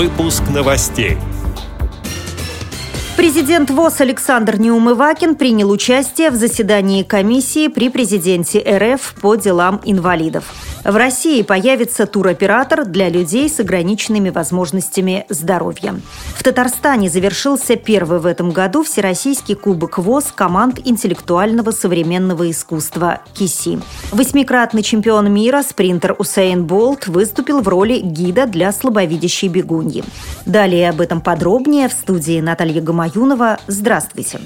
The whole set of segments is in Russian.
Выпуск новостей. Президент ВОЗ Александр Неумывакин принял участие в заседании комиссии при президенте РФ по делам инвалидов. В России появится туроператор для людей с ограниченными возможностями здоровья. В Татарстане завершился первый в этом году Всероссийский кубок ВОЗ команд интеллектуального современного искусства КИСИ. Восьмикратный чемпион мира спринтер Усейн Болт выступил в роли гида для слабовидящей бегуньи. Далее об этом подробнее в студии Наталья Гамаюнова. Здравствуйте.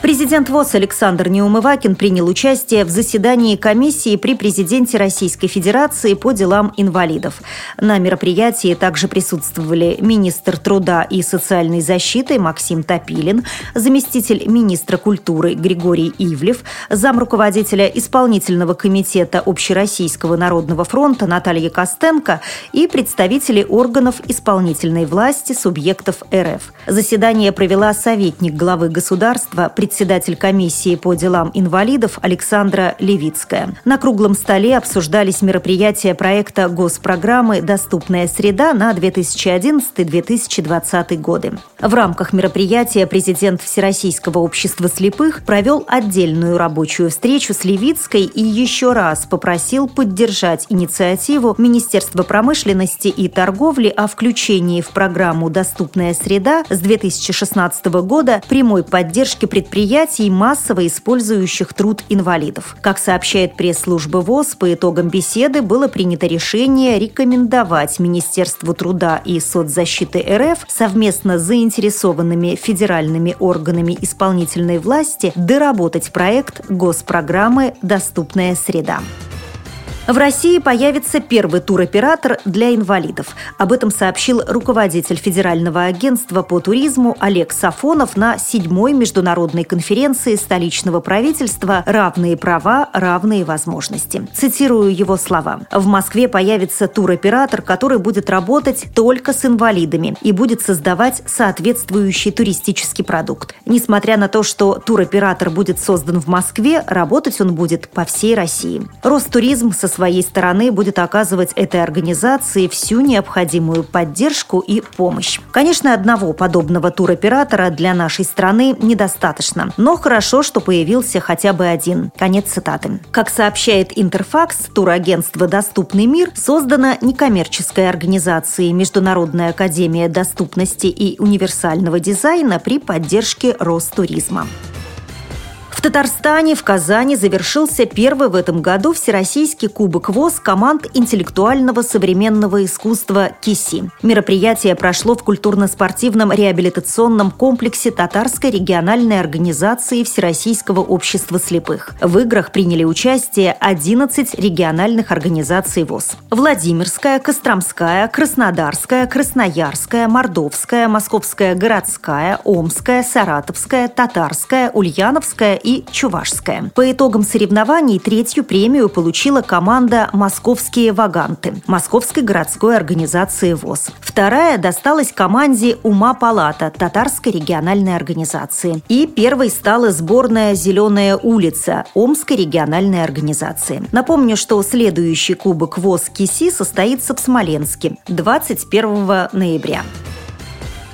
Президент ВОЗ Александр Неумывакин принял участие в заседании комиссии при президенте Российской Федерации по делам инвалидов. На мероприятии также присутствовали министр труда и социальной защиты Максим Топилин, заместитель министра культуры Григорий Ивлев, зам руководителя исполнительного комитета Общероссийского народного фронта Наталья Костенко и представители органов исполнительной власти субъектов РФ. Заседание провела советник главы государства, председатель комиссии по делам инвалидов Александра Левицкая. На круглом столе обсуждались мероприятия проекта госпрограммы «Доступная среда» на 2011-2020 годы. В рамках мероприятия президент Всероссийского общества слепых провел отдельную рабочую встречу с Левицкой и еще раз попросил поддержать инициативу Министерства промышленности и торговли о включении в программу «Доступная среда» с 2016 года прямой поддержки предприятий массово использующих труд инвалидов. Как сообщает пресс-служба ВОЗ, по итогам беседы было принято решение рекомендовать Министерству труда и соцзащиты РФ совместно с заинтересованными федеральными органами исполнительной власти доработать проект госпрограммы «Доступная среда». В России появится первый туроператор для инвалидов. Об этом сообщил руководитель Федерального агентства по туризму Олег Сафонов на седьмой международной конференции столичного правительства «Равные права, равные возможности». Цитирую его слова. В Москве появится туроператор, который будет работать только с инвалидами и будет создавать соответствующий туристический продукт. Несмотря на то, что туроператор будет создан в Москве, работать он будет по всей России. Ростуризм со своей стороны будет оказывать этой организации всю необходимую поддержку и помощь. Конечно, одного подобного туроператора для нашей страны недостаточно, но хорошо, что появился хотя бы один. Конец цитаты. Как сообщает Интерфакс, турагентство «Доступный мир» создано некоммерческой организацией Международная академия доступности и универсального дизайна при поддержке Ростуризма. В Татарстане в Казани завершился первый в этом году Всероссийский кубок ВОЗ команд интеллектуального современного искусства КИСИ. Мероприятие прошло в культурно-спортивном реабилитационном комплексе Татарской региональной организации Всероссийского общества слепых. В играх приняли участие 11 региональных организаций ВОЗ. Владимирская, Костромская, Краснодарская, Красноярская, Мордовская, Московская городская, Омская, Саратовская, Татарская, Ульяновская и Чувашская. По итогам соревнований третью премию получила команда «Московские ваганты» Московской городской организации ВОЗ. Вторая досталась команде «Ума Палата» Татарской региональной организации. И первой стала сборная «Зеленая улица» Омской региональной организации. Напомню, что следующий кубок ВОЗ КИСИ состоится в Смоленске 21 ноября.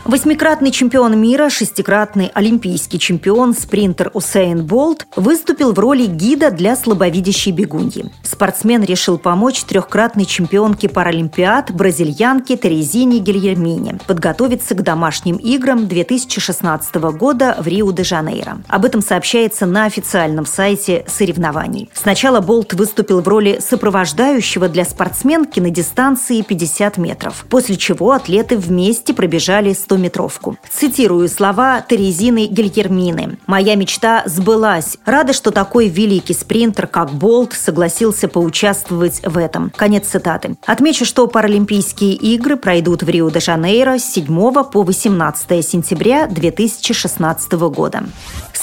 Восьмикратный чемпион мира, шестикратный олимпийский чемпион, спринтер Усейн Болт выступил в роли гида для слабовидящей бегуньи. Спортсмен решил помочь трехкратной чемпионке Паралимпиад бразильянке Терезине Гильермине подготовиться к домашним играм 2016 года в Рио-де-Жанейро. Об этом сообщается на официальном сайте соревнований. Сначала Болт выступил в роли сопровождающего для спортсменки на дистанции 50 метров, после чего атлеты вместе пробежали 100 100-метровку. Цитирую слова Терезины Гильермины. «Моя мечта сбылась. Рада, что такой великий спринтер, как Болт, согласился поучаствовать в этом». Конец цитаты. Отмечу, что Паралимпийские игры пройдут в Рио-де-Жанейро с 7 по 18 сентября 2016 года.